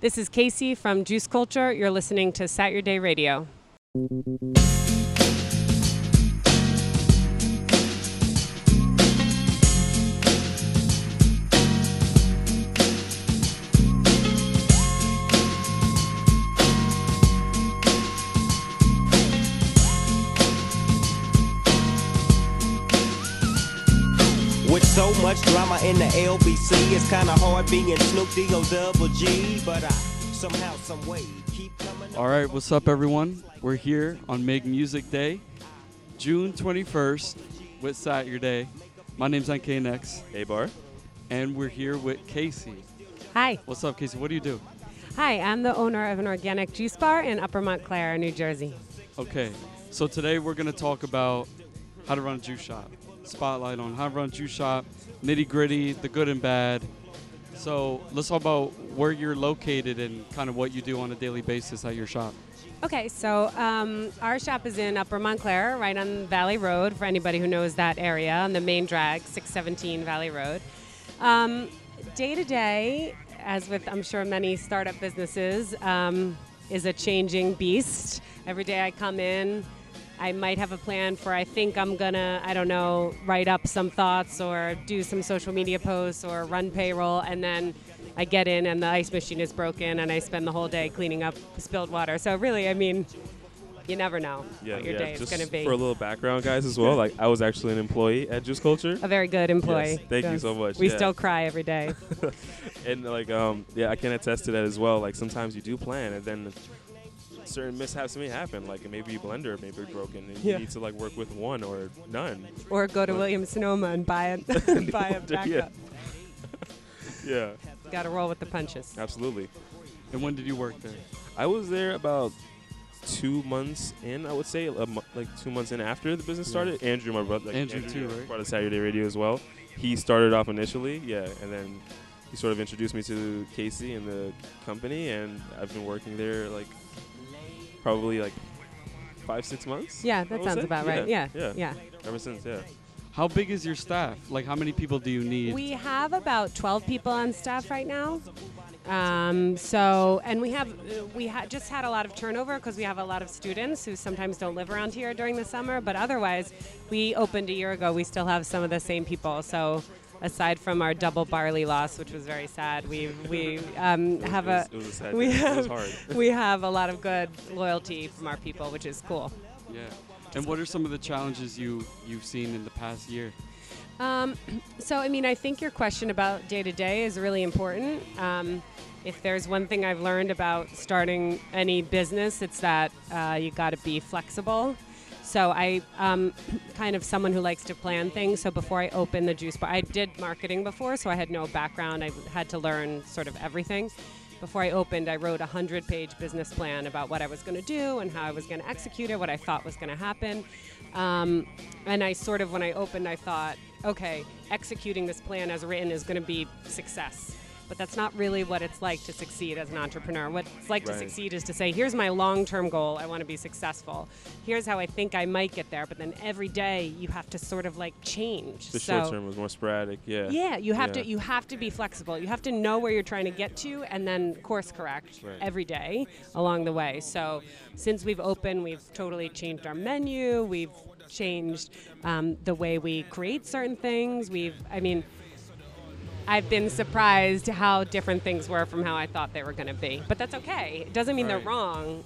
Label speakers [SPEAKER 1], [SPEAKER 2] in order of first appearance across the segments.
[SPEAKER 1] This is Kacy from Juice Culture. You're listening to Satyourday Radio.
[SPEAKER 2] So much drama in the LBC, it's kinda hard being Snoop D-O double G, but I somehow, some way keep coming.
[SPEAKER 3] All right, what's up, everyone? We're here on Make Music Day, June 21st, with Saturday. Day. My name's NKNX,
[SPEAKER 4] Hey, Bar.
[SPEAKER 3] and we're here with Kacy.
[SPEAKER 1] Hi.
[SPEAKER 3] What's up, Kacy? What do you do?
[SPEAKER 1] Hi, I'm the owner of an organic juice bar in Upper Montclair, New Jersey.
[SPEAKER 3] Okay, so today we're gonna talk about how to run a juice shop. Spotlight on to run juice shop, nitty gritty, the good and bad. So let's talk about where you're located and kind of what you do on a daily basis at your shop.
[SPEAKER 1] Okay, so um, our shop is in Upper Montclair, right on Valley Road, for anybody who knows that area, on the main drag, 617 Valley Road. Day to day, as with I'm sure many startup businesses, um, is a changing beast. Every day I come in, I might have a plan for I think I'm gonna, I don't know, write up some thoughts or do some social media posts or run payroll, and then I get in and the ice machine is broken and I spend the whole day cleaning up spilled water. So really, I mean, you never know
[SPEAKER 4] Yeah,
[SPEAKER 1] what your
[SPEAKER 4] yeah.
[SPEAKER 1] day is gonna be.
[SPEAKER 4] For a little background, guys, as well. Like, I was actually an employee at Juice Culture,
[SPEAKER 1] a very good employee.
[SPEAKER 4] Yes, thank you so much,
[SPEAKER 1] We
[SPEAKER 4] yeah.
[SPEAKER 1] still cry every day.
[SPEAKER 4] and like, um, yeah, I can attest to that as well. Like, sometimes you do plan, and then certain mishaps may happen. Like, maybe your blender may be broken, and
[SPEAKER 1] Yeah.
[SPEAKER 4] you need to like work with one or none.
[SPEAKER 1] or go to
[SPEAKER 4] But-
[SPEAKER 1] Williams Sonoma and buy a buy a backup.
[SPEAKER 4] Yeah. Yeah,
[SPEAKER 1] Got to roll with the punches.
[SPEAKER 4] absolutely.
[SPEAKER 3] And when did you work there?
[SPEAKER 4] I was there about two months in, I would say, a mo- like two months in after the business
[SPEAKER 3] Yeah.
[SPEAKER 4] started. Andrew, my brother, like,
[SPEAKER 3] Andrew too, right?
[SPEAKER 4] Part of Satyourday Radio as well. He started off initially, yeah, and then he sort of introduced me to Kacy and the company, and I've been working there like probably like five, six months.
[SPEAKER 1] Yeah, that sounds
[SPEAKER 4] say.
[SPEAKER 1] about right. Yeah,
[SPEAKER 4] yeah,
[SPEAKER 1] yeah.
[SPEAKER 4] Ever since, yeah.
[SPEAKER 3] How big is your staff? Like, how many people do you need?
[SPEAKER 1] We have about 12 people on staff right now. Um, so, and we have uh, we ha- just had a lot of turnover because we have a lot of students who sometimes don't live around here during the summer. But otherwise, we opened a year ago. We still have some of the same people. So, aside from our double barley loss, which was very sad, we we um, have
[SPEAKER 4] was,
[SPEAKER 1] a
[SPEAKER 4] a
[SPEAKER 1] we have
[SPEAKER 4] it was hard.
[SPEAKER 1] we have a lot of good loyalty from our people, which is cool.
[SPEAKER 3] yeah. And what are some of the challenges you you've seen in the past year?
[SPEAKER 1] Um, so, I mean, I think your question about day to day is really important. Um, if there's one thing I've learned about starting any business, it's that uh, you got to be flexible. So I um, kind of someone who likes to plan things. So before I opened the juice bar, I did marketing before, so I had no background. I had to learn sort of everything. Before I opened, I wrote a hundred-page business plan about what I was going to do and how I was going to execute it, what I thought was going to happen. Um, and I sort of, when I opened, I thought, okay, executing this plan as written is going to be success. But that's not really what it's like to succeed as an entrepreneur. What it's like to succeed is to say, here's my long term goal. I want to be successful. Here's how I think I might get there. But then every day you have to sort of like change.
[SPEAKER 4] The
[SPEAKER 1] so,
[SPEAKER 4] short term was more sporadic, yeah.
[SPEAKER 1] yeah, you have
[SPEAKER 4] Yeah.
[SPEAKER 1] to you have to be flexible. You have to know where you're trying to get to and then course correct
[SPEAKER 4] Right.
[SPEAKER 1] every day along the way. So since we've opened, we've totally changed our menu. We've changed um, the way we create certain things. We've, I mean, I've been surprised how different things were from how I thought they were going to be. But that's okay. It doesn't mean
[SPEAKER 3] Right.
[SPEAKER 1] they're wrong.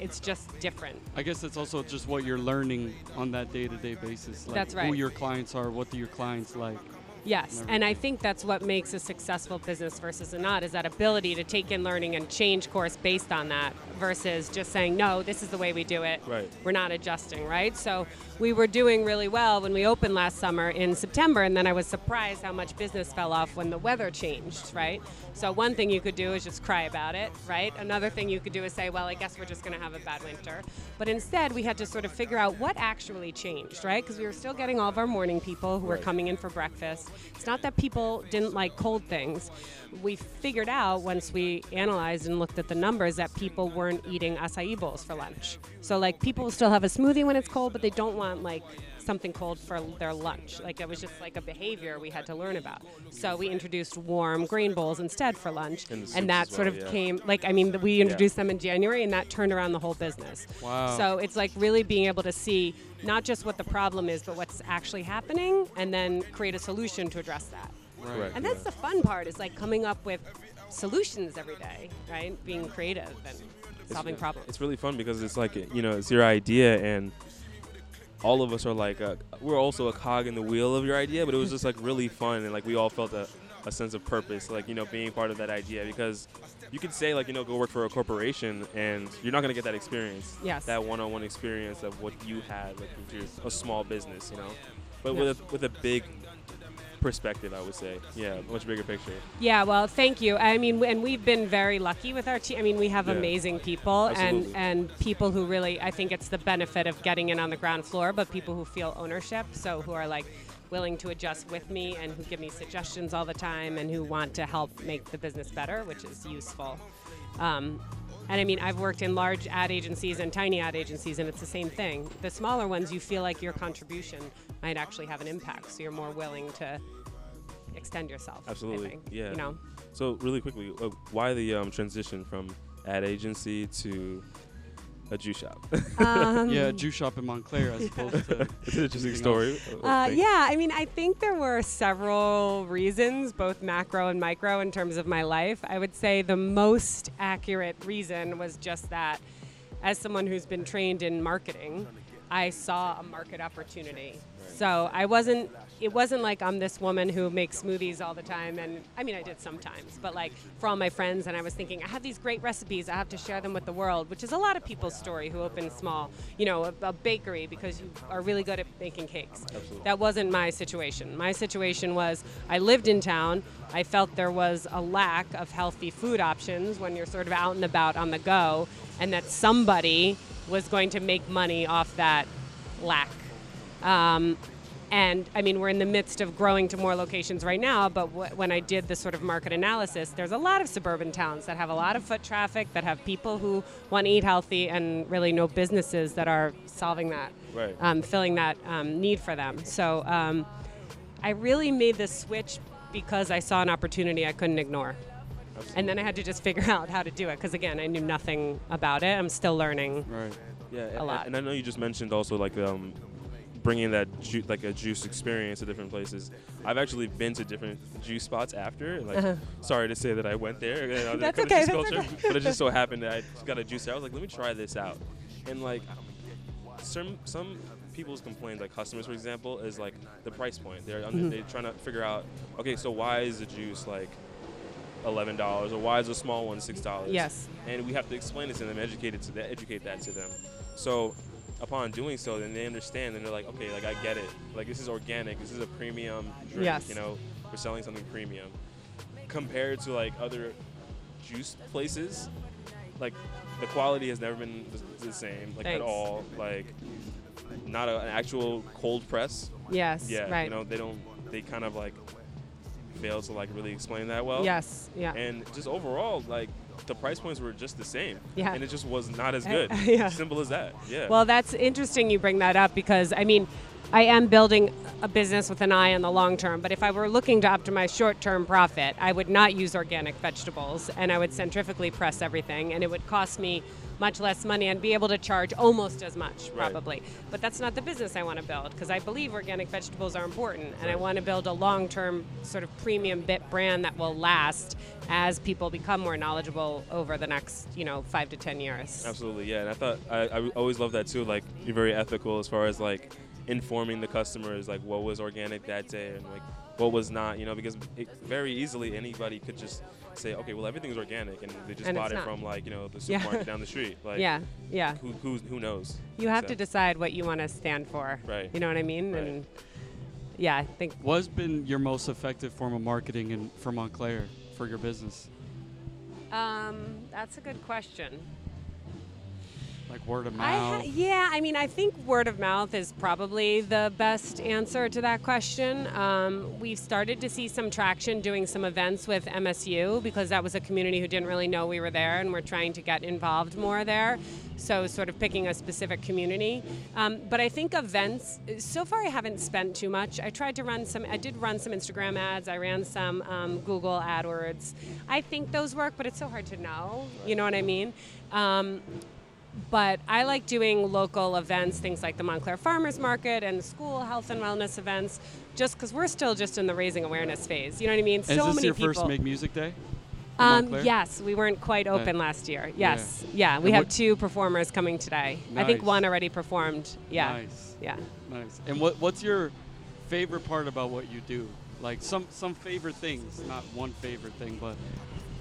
[SPEAKER 1] It's just different.
[SPEAKER 3] I guess it's also just what you're learning on that day-to-day basis. Like
[SPEAKER 1] That's
[SPEAKER 3] Who your clients are, what do your clients like.
[SPEAKER 1] Yes,
[SPEAKER 3] and
[SPEAKER 1] and I think that's what makes a successful business versus a not is that ability to take in learning and change course based on that versus just saying no, this is the way we do it.
[SPEAKER 4] Right.
[SPEAKER 1] We're not adjusting, right? So we were doing really well when we opened last summer in September, and then I was surprised how much business fell off when the weather changed, right? So one thing you could do is just cry about it, right? Another thing you could do is say, well, I guess we're just going to have a bad winter. But instead, we had to sort of figure out what actually changed, right? Because we were still getting all of our morning people who were coming in for breakfast. It's not that people didn't like cold things. We figured out once we analyzed and looked at the numbers that people weren't eating acai bowls for lunch. So like people still have a smoothie when it's cold, but they don't want like something cold for their lunch. Like it was just like a behavior we had to learn about. So we introduced warm grain bowls instead for lunch,
[SPEAKER 4] And
[SPEAKER 1] and that
[SPEAKER 4] as
[SPEAKER 1] sort
[SPEAKER 4] well,
[SPEAKER 1] of
[SPEAKER 4] yeah.
[SPEAKER 1] came like I mean we introduced them in January, and that turned around the whole business.
[SPEAKER 3] Wow.
[SPEAKER 1] So it's like really being able to see not just what the problem is, but what's actually happening, and then create a solution to address that.
[SPEAKER 3] Right.
[SPEAKER 1] And that's the fun part is like coming up with solutions every day, right? Being creative and solving problems.
[SPEAKER 4] It's really fun because it's like you know it's your idea and all of us are like uh we're also a cog in the wheel of your idea, but it was just like really fun and like we all felt a, a sense of purpose, like you know being part of that idea because you could say like you know go work for a corporation and you're not gonna get that experience,
[SPEAKER 1] Yes.
[SPEAKER 4] that one-on-one experience of what you had like with your a small business, you know, but
[SPEAKER 1] Yeah.
[SPEAKER 4] with a, with a big perspective, I would say, yeah, much bigger picture.
[SPEAKER 1] Yeah, well, thank you. I mean, and we've been very lucky with our team. I mean, we have
[SPEAKER 4] Yeah.
[SPEAKER 1] amazing people and and people who really. I think it's the benefit of getting in on the ground floor, but people who feel ownership, so who are like willing to adjust with me and who give me suggestions all the time and who want to help make the business better, which is useful. Um, and I mean, I've worked in large ad agencies and tiny ad agencies, and it's the same thing. The smaller ones, you feel like your contribution might actually have an impact, so you're more willing to extend yourself.
[SPEAKER 4] Absolutely,
[SPEAKER 1] think,
[SPEAKER 4] yeah.
[SPEAKER 1] You know.
[SPEAKER 4] So really quickly, uh, why the um, transition from ad agency to a juice shop?
[SPEAKER 1] Um,
[SPEAKER 3] Yeah, juice shop in Montclair as opposed to.
[SPEAKER 4] it's an interesting story.
[SPEAKER 1] Uh, yeah, I mean, I think there were several reasons, both macro and micro, in terms of my life. I would say the most accurate reason was just that, as someone who's been trained in marketing, I saw a market opportunity. So I wasn't. It wasn't like I'm this woman who makes smoothies all the time, and I mean I did sometimes, but like for all my friends, and I was thinking I have these great recipes, I have to share them with the world, which is a lot of people's story who open small, you know, a, a bakery because you are really good at baking cakes.
[SPEAKER 4] Absolutely.
[SPEAKER 1] That wasn't my situation. My situation was I lived in town. I felt there was a lack of healthy food options when you're sort of out and about on the go, and that somebody was going to make money off that lack. Um, and I mean, we're in the midst of growing to more locations right now, but wh- when I did the sort of market analysis, there's a lot of suburban towns that have a lot of foot traffic, that have people who want to eat healthy, and really no businesses that are solving that,
[SPEAKER 4] Right.
[SPEAKER 1] um, filling that um, need for them. So um, I really made this switch because I saw an opportunity I couldn't ignore. And then I had to just figure out how to do it because, again, I knew nothing about it. I'm still learning.
[SPEAKER 3] Right.
[SPEAKER 4] Yeah,
[SPEAKER 1] a
[SPEAKER 4] a
[SPEAKER 1] lot.
[SPEAKER 4] And I know you just mentioned also like um, bringing that ju- like a juice experience to different places. I've actually been to different juice spots after. Like,
[SPEAKER 1] Uh-huh.
[SPEAKER 4] sorry to say that I went there. You know,
[SPEAKER 1] That's okay, that's
[SPEAKER 4] culture,
[SPEAKER 1] okay.
[SPEAKER 4] but it just so happened that I just got a juice. I was like, let me try this out, and like some some people's complaints, like customers, for example, is like the price point. They're under,
[SPEAKER 1] Mm-hmm.
[SPEAKER 4] they're trying to figure out, okay, so why is the juice like eleven dollars, or why is a small one six dollars?
[SPEAKER 1] Yes.
[SPEAKER 4] and we have to explain it to them, educate it to that, educate that to them. So, upon doing so, then they understand, and they're like, okay, like I get it. Like this is organic. This is a premium drink.
[SPEAKER 1] Yes.
[SPEAKER 4] You know, we're selling something premium. Compared to like other juice places, like the quality has never been the, same, like at all. Like not a, an actual cold press.
[SPEAKER 1] Yes.
[SPEAKER 4] Yeah.
[SPEAKER 1] Right.
[SPEAKER 4] You know, they don't. They kind of like fail to like really explain that well.
[SPEAKER 1] yes. Yeah.
[SPEAKER 4] And just overall, like the price points were just the same.
[SPEAKER 1] Yeah.
[SPEAKER 4] And it just was not as
[SPEAKER 1] Uh,
[SPEAKER 4] good.
[SPEAKER 1] yeah.
[SPEAKER 4] Simple as that. Yeah.
[SPEAKER 1] Well, that's interesting you bring that up because I mean, I am building a business with an eye on the long term, but if I were looking to optimize short term profit, I would not use organic vegetables and I would centrifugally press everything and it would cost me much less money and be able to charge almost as much
[SPEAKER 4] Right.
[SPEAKER 1] probably. But that's not the business I want to build because I believe organic vegetables are important and I want to build a long term sort of premium bit brand that will last as people become more knowledgeable over the next, you know, 5 to 10 years.
[SPEAKER 4] Absolutely. Yeah. And I thought I, I always love that too. Like you're very ethical as far as like informing the customers like what was organic that day and like what was not. You know, because it, very easily anybody could just say, okay, well everything's organic, and they just
[SPEAKER 1] And
[SPEAKER 4] bought it
[SPEAKER 1] not.
[SPEAKER 4] from like you know the
[SPEAKER 1] Yeah.
[SPEAKER 4] supermarket down the street. Like
[SPEAKER 1] yeah, yeah.
[SPEAKER 4] Who who who knows?
[SPEAKER 1] You have
[SPEAKER 4] So,
[SPEAKER 1] to decide what you want to stand for.
[SPEAKER 4] Right.
[SPEAKER 1] You know what I mean?
[SPEAKER 4] Right.
[SPEAKER 1] And yeah, I think
[SPEAKER 3] What's been your most effective form of marketing in, for Montclair for your business?
[SPEAKER 1] um, that's a good question.
[SPEAKER 3] Like word of
[SPEAKER 1] I
[SPEAKER 3] mouth.
[SPEAKER 1] ha- yeah, I mean, I think word of mouth is probably the best answer to that question. Um, we've started to see some traction doing some events with MSU because that was a community who didn't really know we were there, and we're trying to get involved more there. So, sort of picking a specific community. Um, but I think events, so far, I haven't spent too much. I tried to run some, I did run some Instagram ads, I ran some um, Google AdWords. I think those work, but it's so hard to know. You know what I mean? Um, but I like doing local events, things like the Montclair Farmers Market and school health and wellness events, just because we're still just in the raising awareness phase. You know what I mean?
[SPEAKER 3] Is
[SPEAKER 1] so
[SPEAKER 3] this
[SPEAKER 1] many
[SPEAKER 3] your
[SPEAKER 1] people.
[SPEAKER 3] first Make Music Day?
[SPEAKER 1] um, yes, we weren't quite open
[SPEAKER 3] Yeah.
[SPEAKER 1] last year. Yes, yeah, we
[SPEAKER 3] And
[SPEAKER 1] have two performers coming today. I think one already performed. Yeah,
[SPEAKER 3] Nice.
[SPEAKER 1] yeah.
[SPEAKER 3] Nice. And what what's your favorite part about what you do? Like some some favorite things, not one favorite thing, but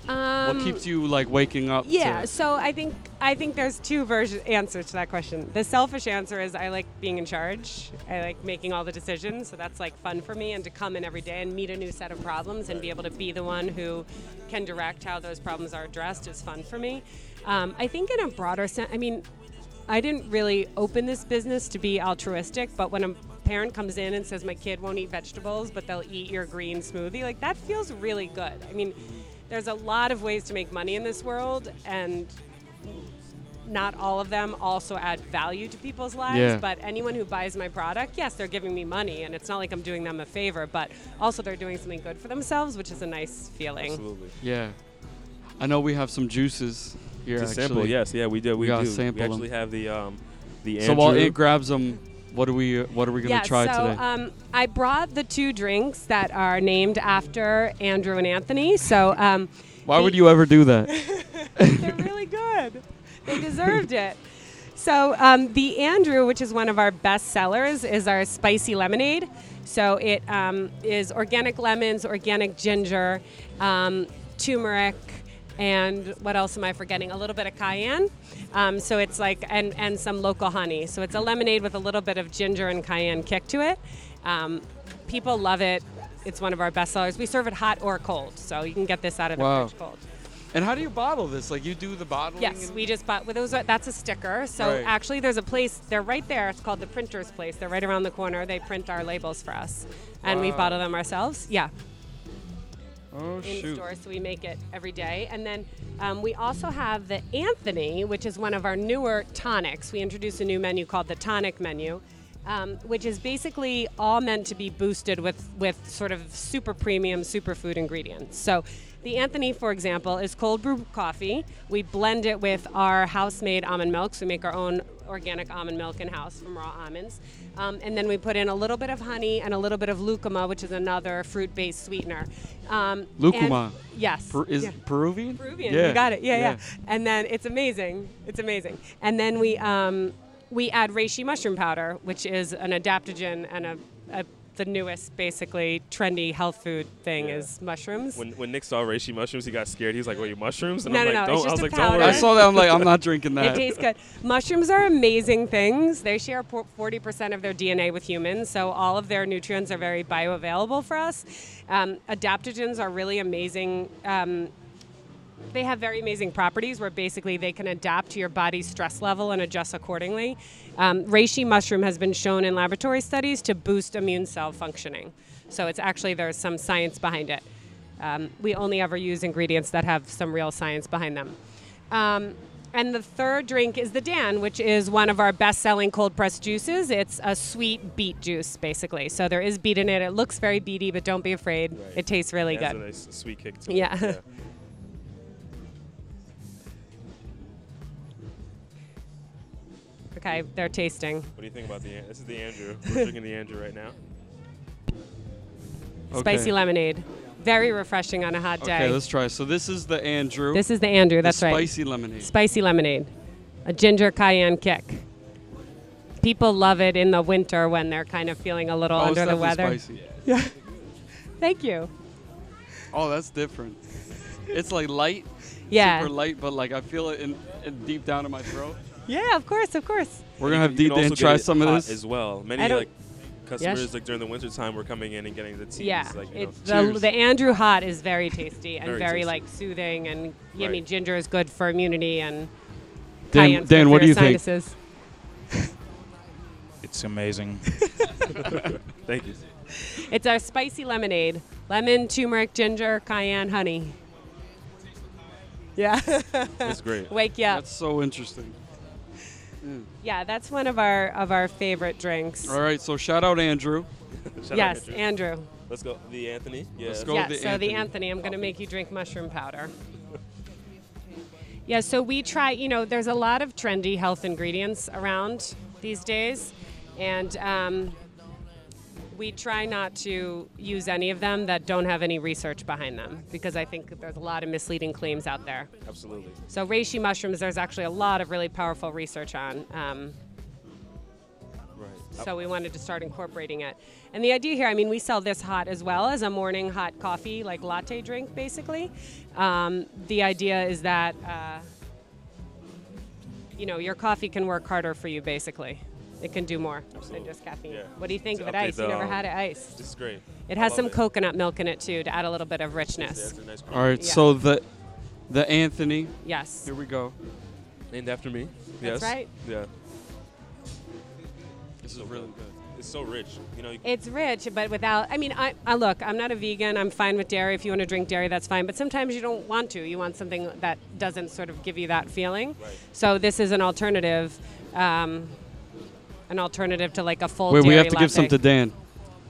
[SPEAKER 1] Um,
[SPEAKER 3] what keeps you like waking up?
[SPEAKER 1] Yeah, so I think I think there's two version answers to that question. The selfish answer is I like being in charge. I like making all the decisions, so that's like fun for me and to come in every day and meet a new set of problems and be able to be the one who can direct how those problems are addressed is fun for me. Um, I think in a broader sense, I mean, I didn't really open this business to be altruistic, but when a parent comes in and says my kid won't eat vegetables, but they'll eat your green smoothie, like that feels really good. I mean, there's a lot of ways to make money in this world, and not all of them also add value to people's lives.
[SPEAKER 3] Yeah.
[SPEAKER 1] But anyone who buys my product, yes, they're giving me money, and it's not like I'm doing them a favor, but also they're doing something good for themselves, which is a nice feeling.
[SPEAKER 4] Absolutely.
[SPEAKER 3] yeah. I know we have some juices here.
[SPEAKER 4] To
[SPEAKER 3] actually.
[SPEAKER 4] sample, yes, yeah, we do. We,
[SPEAKER 3] gotta
[SPEAKER 4] do.
[SPEAKER 3] sample
[SPEAKER 4] we
[SPEAKER 3] 'em.
[SPEAKER 4] actually have the um, the
[SPEAKER 3] So while it grabs them, what are we what are we gonna
[SPEAKER 1] yeah,
[SPEAKER 3] try
[SPEAKER 1] so
[SPEAKER 3] today?
[SPEAKER 1] Um, I brought the two drinks that are named after Andrew and Anthony. So um,
[SPEAKER 3] Why would you ever do that?
[SPEAKER 1] they're really good. They deserved it. So um, the Andrew, which is one of our best sellers, is our spicy lemonade. So it um, is organic lemons, organic ginger, um, turmeric, and what else am I forgetting? A little bit of cayenne. Um, so it's like and and some local honey. So it's a lemonade with a little bit of ginger and cayenne kick to it. Um, people love it. It's one of our best sellers. We serve it hot or cold, so you can get this out of the
[SPEAKER 3] Wow.
[SPEAKER 1] fridge cold.
[SPEAKER 3] and how do you bottle this? Like you do the bottling?
[SPEAKER 1] Yes, we just bought. Well, those are, that's a sticker. So
[SPEAKER 3] Right.
[SPEAKER 1] actually, there's a place. They're right there. It's called the Printer's Place. They're right around the corner. They print our labels for us, and we bottle them ourselves. Yeah,
[SPEAKER 3] Oh
[SPEAKER 1] in
[SPEAKER 3] shoot.
[SPEAKER 1] store. So we make it every day. And then um, we also have the Anthony, which is one of our newer tonics. We introduced a new menu called the Tonic Menu. Um, which is basically all meant to be boosted with, with sort of super premium superfood ingredients. So, the Anthony, for example, is cold brew coffee. We blend it with our house made almond milk. So, we make our own organic almond milk in house from raw almonds. Um, and then we put in a little bit of honey and a little bit of lucuma, which is another fruit based sweetener. Um, and-
[SPEAKER 3] Lucuma.
[SPEAKER 1] yes.
[SPEAKER 3] Per- is
[SPEAKER 1] Yeah.
[SPEAKER 3] Peruvian?
[SPEAKER 1] Peruvian.
[SPEAKER 3] Yeah.
[SPEAKER 1] You got it. Yeah, yeah,
[SPEAKER 3] yeah.
[SPEAKER 1] And then it's amazing. It's amazing. And then we um, we add reishi mushroom powder, which is an adaptogen and a, a the newest, basically trendy health food thing
[SPEAKER 4] Yeah.
[SPEAKER 1] is mushrooms.
[SPEAKER 4] When, when Nick saw reishi mushrooms, he got scared. He was like, "Wait, mushrooms?" And
[SPEAKER 1] No,
[SPEAKER 4] I'm
[SPEAKER 1] no,
[SPEAKER 4] like,
[SPEAKER 1] no, it's
[SPEAKER 4] "Don't." I
[SPEAKER 1] just
[SPEAKER 4] was
[SPEAKER 1] a
[SPEAKER 4] like, "Don't
[SPEAKER 1] powder.
[SPEAKER 3] I saw that. I'm like, I'm not drinking that."
[SPEAKER 1] It tastes good. Mushrooms are amazing things. They share 40% of their DNA with humans, so all of their nutrients are very bioavailable for us. Um, adaptogens are really amazing. Um, they have very amazing properties where basically they can adapt to your body's stress level and adjust accordingly. Um, reishi mushroom has been shown in laboratory studies to boost immune cell functioning. So it's actually there's some science behind it. Um, we only ever use ingredients that have some real science behind them. Um, and the third drink is the Dan, which is one of our best selling cold pressed juices. It's a sweet beet juice, basically. So there is beet in it. It looks very beety, but don't be afraid.
[SPEAKER 4] Right.
[SPEAKER 1] It tastes really
[SPEAKER 4] It has
[SPEAKER 1] good.
[SPEAKER 4] a nice sweet kick to
[SPEAKER 1] Yeah.
[SPEAKER 4] it.
[SPEAKER 1] Okay, they're tasting.
[SPEAKER 4] What do you think about the? An- This is the Andrew. We're drinking the Andrew right now.
[SPEAKER 1] Spicy lemonade. Very refreshing on a hot day.
[SPEAKER 3] Okay, let's try. So this is the Andrew.
[SPEAKER 1] this is the Andrew,
[SPEAKER 3] the
[SPEAKER 1] that's right.
[SPEAKER 3] spicy lemonade.
[SPEAKER 1] Spicy lemonade. A ginger cayenne kick. People love it in the winter when they're kind of feeling a little
[SPEAKER 3] oh, it's
[SPEAKER 1] under the
[SPEAKER 3] definitely
[SPEAKER 1] weather.
[SPEAKER 3] Spicy. Yeah.
[SPEAKER 1] Thank you.
[SPEAKER 3] Oh, that's different. It's like light,
[SPEAKER 1] Yeah.
[SPEAKER 3] super light, but like I feel it in, in deep down in my throat.
[SPEAKER 1] Yeah, of course, of course.
[SPEAKER 3] We're gonna have D Dan try some of this.
[SPEAKER 4] as well. Many like customers like during the winter time were coming in and getting the teas.
[SPEAKER 1] Yeah,
[SPEAKER 4] like, you know.
[SPEAKER 1] the, the Andrew Hot is very tasty and
[SPEAKER 4] Very
[SPEAKER 1] very,
[SPEAKER 4] tasty.
[SPEAKER 1] like soothing, and I mean ginger is good for immunity and
[SPEAKER 3] Dan-
[SPEAKER 1] Cayenne's
[SPEAKER 3] Dan, what
[SPEAKER 1] for
[SPEAKER 3] do
[SPEAKER 1] your
[SPEAKER 3] you think?
[SPEAKER 5] It's amazing.
[SPEAKER 4] Thank you.
[SPEAKER 1] It's our spicy lemonade: lemon, turmeric, ginger, cayenne, honey. Yeah,
[SPEAKER 4] It's great.
[SPEAKER 1] wake you up.
[SPEAKER 3] That's so interesting.
[SPEAKER 1] Yeah, that's one of our of our favorite drinks.
[SPEAKER 3] All right, so shout out Andrew.
[SPEAKER 4] Shout out
[SPEAKER 1] yes,
[SPEAKER 4] Andrew.
[SPEAKER 1] Andrew.
[SPEAKER 4] Let's go. The Anthony. Yeah.
[SPEAKER 3] Let's go.
[SPEAKER 1] yes,
[SPEAKER 3] the
[SPEAKER 1] so the
[SPEAKER 3] Anthony.
[SPEAKER 1] Anthony, I'm going to make you drink mushroom powder. yeah, so we try, you know, there's a lot of trendy health ingredients around these days, and um, we try not to use any of them that don't have any research behind them because I think there's a lot of misleading claims out there.
[SPEAKER 4] Absolutely.
[SPEAKER 1] So reishi mushrooms, there's actually a lot of really powerful research on. Um,
[SPEAKER 4] Right.
[SPEAKER 1] so we wanted to start incorporating it. And the idea here, I mean, we sell this hot as well as a morning hot coffee, like latte drink, basically. Um, the idea is that, uh, you know, your coffee can work harder for you, basically. It can do more
[SPEAKER 4] Absolutely.
[SPEAKER 1] than just caffeine.
[SPEAKER 4] Yeah.
[SPEAKER 1] What do you think
[SPEAKER 4] To
[SPEAKER 1] of it
[SPEAKER 4] update
[SPEAKER 1] ice? You never
[SPEAKER 4] um,
[SPEAKER 1] had it ice.
[SPEAKER 4] This is great.
[SPEAKER 1] It has some
[SPEAKER 4] it.
[SPEAKER 1] coconut milk in it too to add a little bit of richness.
[SPEAKER 4] it's a nice
[SPEAKER 3] All right,
[SPEAKER 1] Yeah.
[SPEAKER 3] so the the Anthony.
[SPEAKER 1] Yes.
[SPEAKER 3] Here we go.
[SPEAKER 4] Named after me. Yes.
[SPEAKER 1] That's
[SPEAKER 4] yes.
[SPEAKER 1] right.
[SPEAKER 4] Yeah.
[SPEAKER 3] This is really good.
[SPEAKER 4] It's so rich. You know. You,
[SPEAKER 1] It's rich, but without. I mean, I, I look. I'm not a vegan. I'm fine with dairy. If you want to drink dairy, that's fine. But sometimes you don't want to. You want something that doesn't sort of give you that feeling.
[SPEAKER 4] Right.
[SPEAKER 1] So this is an alternative, um, an alternative to like a full.
[SPEAKER 3] Wait, we have to give some to Dan.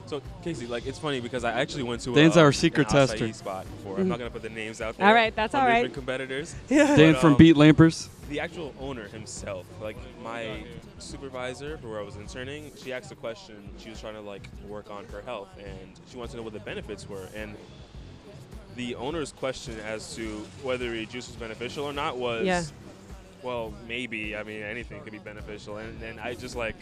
[SPEAKER 4] so Kacy, like it's funny because I actually went to
[SPEAKER 3] Dan's
[SPEAKER 4] a,
[SPEAKER 3] our secret
[SPEAKER 4] an
[SPEAKER 3] tester.
[SPEAKER 4] spot before. I'm not gonna put the names out there.
[SPEAKER 1] All right, that's
[SPEAKER 4] all right.
[SPEAKER 1] all
[SPEAKER 4] the
[SPEAKER 1] right.
[SPEAKER 4] different competitors.
[SPEAKER 3] Dan
[SPEAKER 4] But,
[SPEAKER 3] from
[SPEAKER 4] um,
[SPEAKER 3] Beat Lampers.
[SPEAKER 4] the actual owner himself, like my supervisor for where I was interning, she asked a question. She was trying to like work on her health and she wanted to know what the benefits were. And the owner's question as to whether a juice was beneficial or not was,
[SPEAKER 1] Yeah.
[SPEAKER 4] Well, maybe. I mean, anything could be beneficial. And and I just like.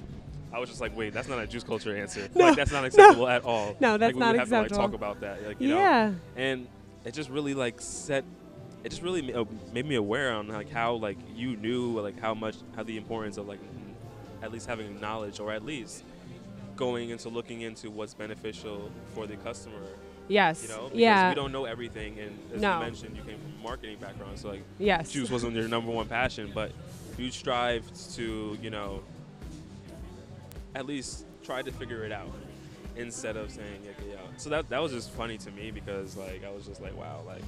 [SPEAKER 4] I was just like, wait, that's not a juice culture answer. like, that's not acceptable at all.
[SPEAKER 1] No, that's
[SPEAKER 4] like, we
[SPEAKER 1] not
[SPEAKER 4] would have To, like, talk about that, like, you know?
[SPEAKER 1] Yeah.
[SPEAKER 4] and it just really like set it just really made me aware on like how like you knew like how much how the importance of like mm, at least having knowledge or at least going into looking into what's beneficial for the customer
[SPEAKER 1] Yes.
[SPEAKER 4] you know because
[SPEAKER 1] yeah.
[SPEAKER 4] we don't know everything and as
[SPEAKER 1] No.
[SPEAKER 4] you mentioned you came marketing background so like
[SPEAKER 1] yes.
[SPEAKER 4] juice wasn't your number one passion but you strived to you know at least try to figure it out instead of saying yeah, yeah. so that that was just funny to me because like I was just like wow like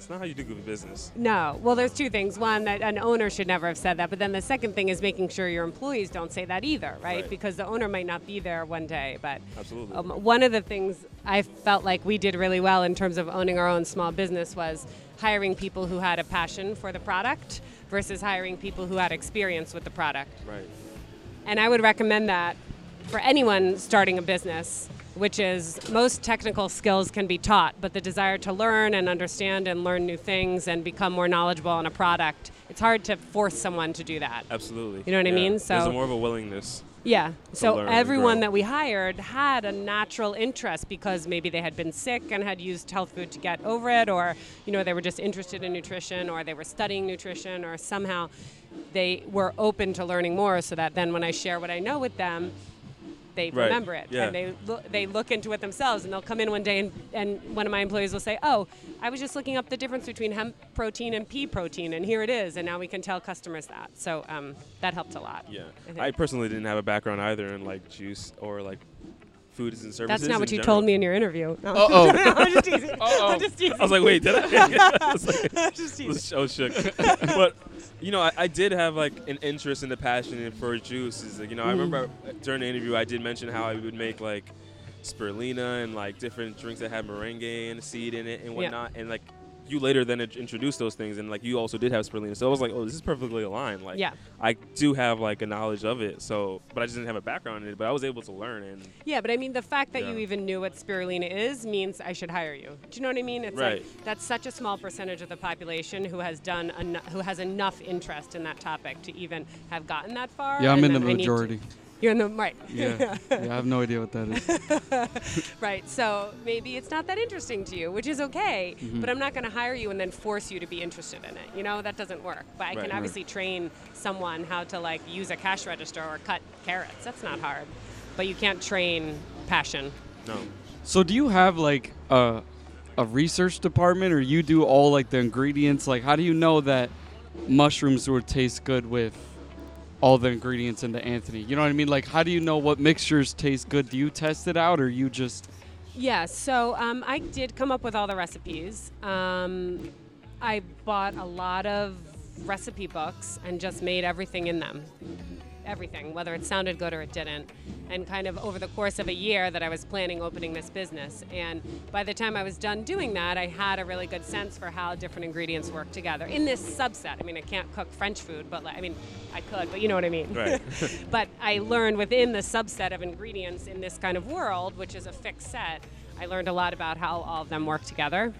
[SPEAKER 4] it's not how you do good business
[SPEAKER 1] No. Well, there's two things. One, that an owner should never have said that. But then the second thing is making sure your employees don't say that either, right?
[SPEAKER 4] Right.
[SPEAKER 1] Because the owner might not be there one day. But
[SPEAKER 4] absolutely
[SPEAKER 1] um, one of the things I felt like we did really well in terms of owning our own small business was hiring people who had a passion for the product versus hiring people who had experience with the product.
[SPEAKER 4] right
[SPEAKER 1] And I would recommend that for anyone starting a business, which is most technical skills can be taught, but the desire to learn and understand and learn new things and become more knowledgeable on a product, it's hard to force someone to do that.
[SPEAKER 4] absolutely
[SPEAKER 1] You know what I mean? So-
[SPEAKER 4] a more of a willingness
[SPEAKER 1] Yeah. So everyone that we hired had a natural interest because maybe they had been sick and had used health food to get over it, or you know they were just interested in nutrition, or they were studying nutrition, or somehow they were open to learning more. So that then when I share what I know with them, they
[SPEAKER 4] Right.
[SPEAKER 1] remember it
[SPEAKER 4] Yeah.
[SPEAKER 1] and they lo- they look into it themselves and they'll come in one day and, and one of my employees will say oh i was just looking up the difference between hemp protein and pea protein and here it is and now we can tell customers that so um, that helped a lot
[SPEAKER 4] yeah
[SPEAKER 1] I.
[SPEAKER 4] I personally didn't have a background either in like juice or like foods and services
[SPEAKER 1] That's not what you
[SPEAKER 4] general.
[SPEAKER 1] told me in your interview. No.
[SPEAKER 3] Uh-oh.
[SPEAKER 1] I'm just teasing. I'm just teasing.
[SPEAKER 4] I was like, wait, did I? I was like,
[SPEAKER 1] I'm just
[SPEAKER 4] was shook. but you know, I, I did have like an interest and the passion for juices. Like, you know, I remember mm. during the interview I did mention how I would make like spirulina and like different drinks that had meringue and seed in it and whatnot. And like you later then int- introduced those things and like you also did have spirulina. So I was like, oh, this is perfectly aligned. Like
[SPEAKER 1] Yeah.
[SPEAKER 4] I do have like a knowledge of it. So, but I just didn't have a background in it. But I was able to learn and
[SPEAKER 1] Yeah, but I mean, the fact that you even knew what spirulina is means I should hire you. Do you know what I mean? It's
[SPEAKER 4] Right.
[SPEAKER 1] like that's such a small percentage of the population who has done eno- who has enough interest in that topic to even have gotten that far.
[SPEAKER 3] Yeah, I'm in the
[SPEAKER 1] then I need to-
[SPEAKER 3] majority.
[SPEAKER 1] You're in the right.
[SPEAKER 3] Yeah. yeah, I have no idea what that is.
[SPEAKER 1] right. So maybe it's not that interesting to you, which is okay.
[SPEAKER 3] Mm-hmm.
[SPEAKER 1] But I'm not going to hire you and then force you to be interested in it. You know that doesn't work. But I
[SPEAKER 4] Right,
[SPEAKER 1] can
[SPEAKER 4] right.
[SPEAKER 1] obviously train someone how to like use a cash register or cut carrots. That's not hard. But you can't train passion.
[SPEAKER 4] no.
[SPEAKER 3] So do you have like a a research department, or you do all like the ingredients? Like, how do you know that mushrooms would taste good with all the ingredients into Anthony. You know what I mean? Like, how do you know what mixtures taste good? Do you test it out, or you just?
[SPEAKER 1] Yeah, so um, I did come up with all the recipes. Um, I bought a lot of recipe books and just made everything in them. Everything, whether it sounded good or it didn't. And kind of over the course of a year that I was planning opening this business. And by the time I was done doing that, I had a really good sense for how different ingredients work together in this subset. I mean, I can't cook French food, but like, I mean, I could, but you know what I mean.
[SPEAKER 4] Right.
[SPEAKER 1] but I learned within the subset of ingredients in this kind of world, which is a fixed set, I learned a lot about how all of them work together.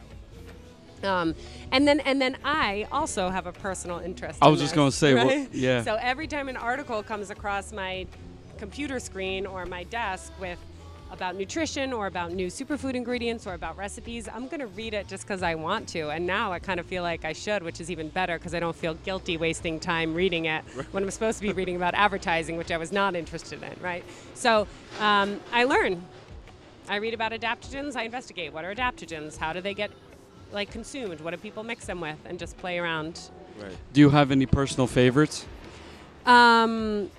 [SPEAKER 1] Um, and then and then I also have a personal interest.
[SPEAKER 3] I
[SPEAKER 1] in
[SPEAKER 3] was just
[SPEAKER 1] this,
[SPEAKER 3] gonna say, well,
[SPEAKER 1] right?
[SPEAKER 3] yeah.
[SPEAKER 1] So every time an article comes across my computer screen or my desk with about nutrition or about new superfood ingredients or about recipes, I'm going to read it just because I want to. And now I kind of feel like I should, which is even better because I don't feel guilty wasting time reading it when I'm supposed to be reading about advertising, which I was not interested in, right? So um, I learn. I read about adaptogens. I investigate what are adaptogens, how do they get like consumed, what do people mix them with, and just play around.
[SPEAKER 4] Right.
[SPEAKER 3] Do you have any personal favorites?
[SPEAKER 1] Um,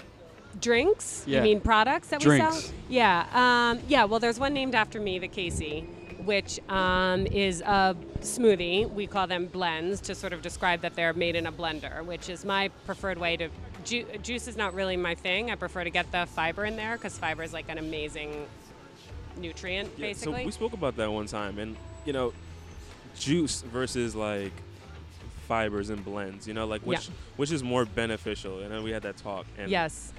[SPEAKER 1] drinks?
[SPEAKER 3] Yeah.
[SPEAKER 1] You mean products that we
[SPEAKER 3] Drinks.
[SPEAKER 1] sell? Yeah. Um, yeah. Well, there's one named after me, the Kacy, which um, is a smoothie. We call them blends to sort of describe that they're made in a blender, which is my preferred way to. Ju- juice is not really my thing. I prefer to get the fiber in there because fiber is like an amazing nutrient,
[SPEAKER 4] Yeah,
[SPEAKER 1] basically.
[SPEAKER 4] So we spoke about that one time, and you know, juice versus like fibers and blends. You know, like which which is more beneficial? And then we had that talk, and
[SPEAKER 1] yes.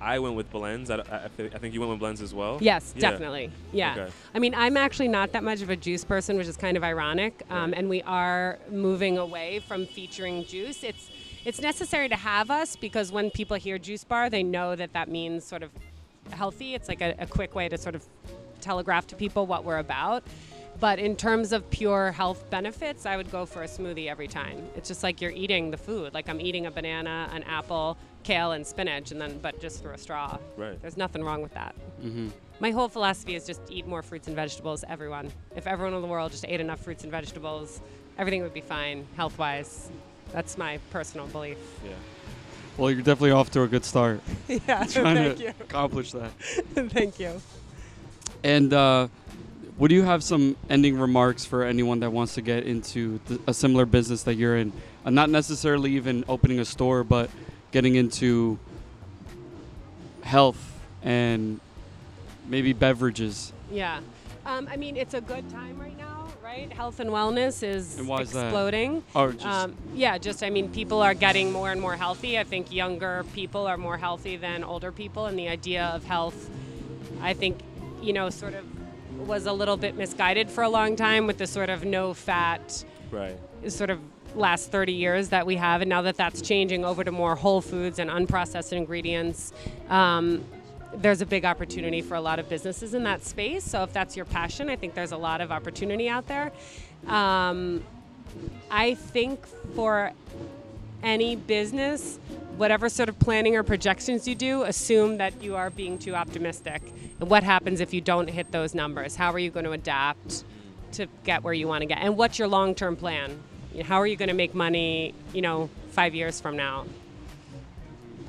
[SPEAKER 4] I went with blends. I, I, I think you went with blends as well.
[SPEAKER 1] Yes,
[SPEAKER 4] Yeah.
[SPEAKER 1] definitely. Yeah.
[SPEAKER 4] Okay.
[SPEAKER 1] I mean, I'm actually not that much of a juice person, which is kind of ironic. Um, and we are moving away from featuring juice. It's it's necessary to have us because when people hear juice bar, they know that that means sort of healthy. It's like a, a quick way to sort of telegraph to people what we're about. But in terms of pure health benefits, I would go for a smoothie every time. It's just like you're eating the food. Like I'm eating a banana, an apple, kale, and spinach, and then but just through a straw.
[SPEAKER 4] Right.
[SPEAKER 1] There's nothing wrong with that.
[SPEAKER 3] Mm-hmm.
[SPEAKER 1] My whole philosophy is just eat more fruits and vegetables, everyone. If everyone in the world just ate enough fruits and vegetables, everything would be fine health wise. That's my personal belief.
[SPEAKER 4] Yeah.
[SPEAKER 3] Well, you're definitely off to a good start.
[SPEAKER 1] yeah,
[SPEAKER 3] Trying
[SPEAKER 1] thank
[SPEAKER 3] to
[SPEAKER 1] you.
[SPEAKER 3] accomplish that.
[SPEAKER 1] thank you.
[SPEAKER 3] And uh, would you have some ending remarks for anyone that wants to get into th- a similar business that you're in? Uh, not necessarily even opening a store, but getting into health and maybe beverages.
[SPEAKER 1] Yeah. Um, I mean, it's a good time right now, right? Health and wellness is
[SPEAKER 3] And why is
[SPEAKER 1] exploding.
[SPEAKER 3] Or just
[SPEAKER 1] Um, yeah, just I mean, people are getting more and more healthy. I think younger people are more healthy than older people, and the idea of health, I think, you know, sort of was a little bit misguided for a long time with the sort of no fat,
[SPEAKER 4] Right.
[SPEAKER 1] sort of last 30 years that we have, and now that that's changing over to more whole foods and unprocessed ingredients. Um, there's a big opportunity for a lot of businesses in that space. So if that's your passion, I think there's a lot of opportunity out there. Um, I think for any business, whatever sort of planning or projections you do, assume that you are being too optimistic. And what happens if you don't hit those numbers? How are you going to adapt to get where you want to get? And what's your long-term plan? How are you going to make money, you know, 5 years from now?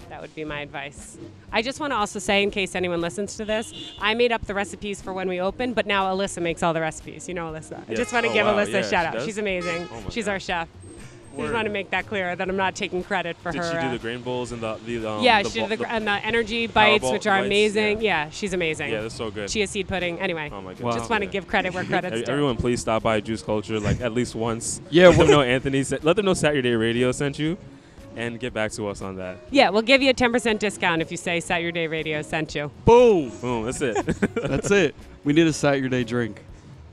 [SPEAKER 1] That would be my advice. I just want to also say, in case anyone listens to this, I made up the recipes for when we open, but now Alyssa makes all the recipes. You know Alyssa. I just want to
[SPEAKER 4] Oh,
[SPEAKER 1] give
[SPEAKER 4] wow.
[SPEAKER 1] Alyssa a shout out. She's amazing.
[SPEAKER 4] Oh
[SPEAKER 1] She's
[SPEAKER 4] God.
[SPEAKER 1] our chef. I just want to make that clear that I'm not taking credit for
[SPEAKER 4] Did
[SPEAKER 1] her.
[SPEAKER 4] Did she do
[SPEAKER 1] uh,
[SPEAKER 4] the grain bowls and the the um,
[SPEAKER 1] yeah,
[SPEAKER 4] the
[SPEAKER 1] she did
[SPEAKER 4] bo-
[SPEAKER 1] the, and the energy bites, which are
[SPEAKER 4] bites,
[SPEAKER 1] amazing.
[SPEAKER 4] yeah.
[SPEAKER 1] Yeah. she's amazing.
[SPEAKER 4] Yeah, that's so good.
[SPEAKER 1] Chia seed pudding. Anyway,
[SPEAKER 4] oh my god.
[SPEAKER 3] Wow.
[SPEAKER 1] just want to
[SPEAKER 4] Yeah.
[SPEAKER 1] give credit where credit's
[SPEAKER 4] Every-
[SPEAKER 1] due.
[SPEAKER 4] Everyone, please stop by Juice Culture like at least once.
[SPEAKER 3] Yeah,
[SPEAKER 4] let them know Anthony. Said, let them know Satyourday Radio sent you, and get back to us on that.
[SPEAKER 1] Yeah, we'll give you a 10% discount if you say Satyourday Radio sent you.
[SPEAKER 3] boom.
[SPEAKER 4] Boom. That's it.
[SPEAKER 3] That's it. We need a Saturday drink.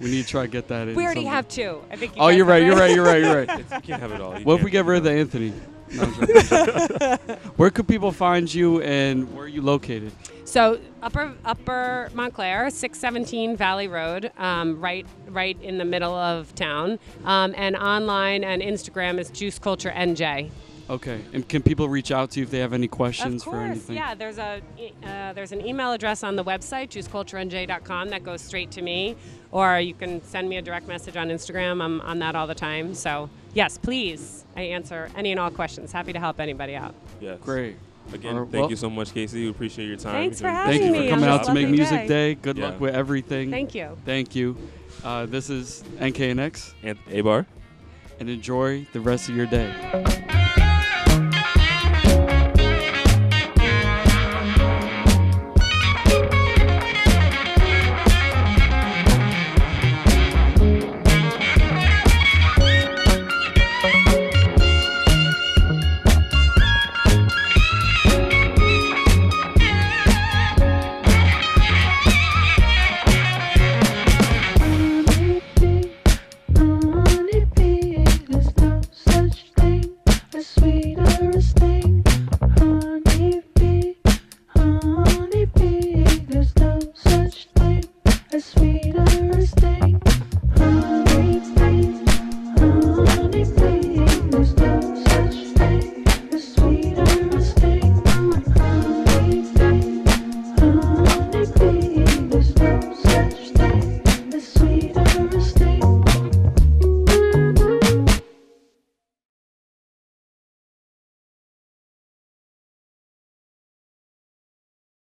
[SPEAKER 3] We need to try to get that in.
[SPEAKER 1] We already
[SPEAKER 3] someday.
[SPEAKER 1] have two. I think. You
[SPEAKER 3] Oh,
[SPEAKER 1] guys
[SPEAKER 3] you're right. You're right. You're right. You're right.
[SPEAKER 4] you can't have it all. You
[SPEAKER 3] What if we get rid of the. Anthony? No, I'm joking. where could people find you and where are you located?
[SPEAKER 1] So upper Upper Montclair, 617 Valley Road, um, right right in the middle of town, um, and online and Instagram is Juice Culture NJ.
[SPEAKER 3] Okay. And can people reach out to you if they have any questions
[SPEAKER 1] Of
[SPEAKER 3] for
[SPEAKER 1] course,
[SPEAKER 3] anything?
[SPEAKER 1] yeah. There's a uh, there's an email address on the website juiceculturenj.com that goes straight to me, or you can send me a direct message on Instagram. I'm on that all the time. So yes, please. I answer any and all questions. Happy to help anybody out.
[SPEAKER 4] Yes.
[SPEAKER 3] Great.
[SPEAKER 4] Again,
[SPEAKER 3] All right,
[SPEAKER 4] thank
[SPEAKER 3] well-
[SPEAKER 4] you so much, Kacy. We appreciate your time.
[SPEAKER 1] Thanks for
[SPEAKER 4] and
[SPEAKER 1] having
[SPEAKER 3] Thank you for coming out to make music
[SPEAKER 1] day.
[SPEAKER 3] day. Good luck with everything.
[SPEAKER 1] Thank you.
[SPEAKER 3] Thank you. Uh, this is NKNX,
[SPEAKER 4] And A bar.
[SPEAKER 3] and enjoy the rest of your day.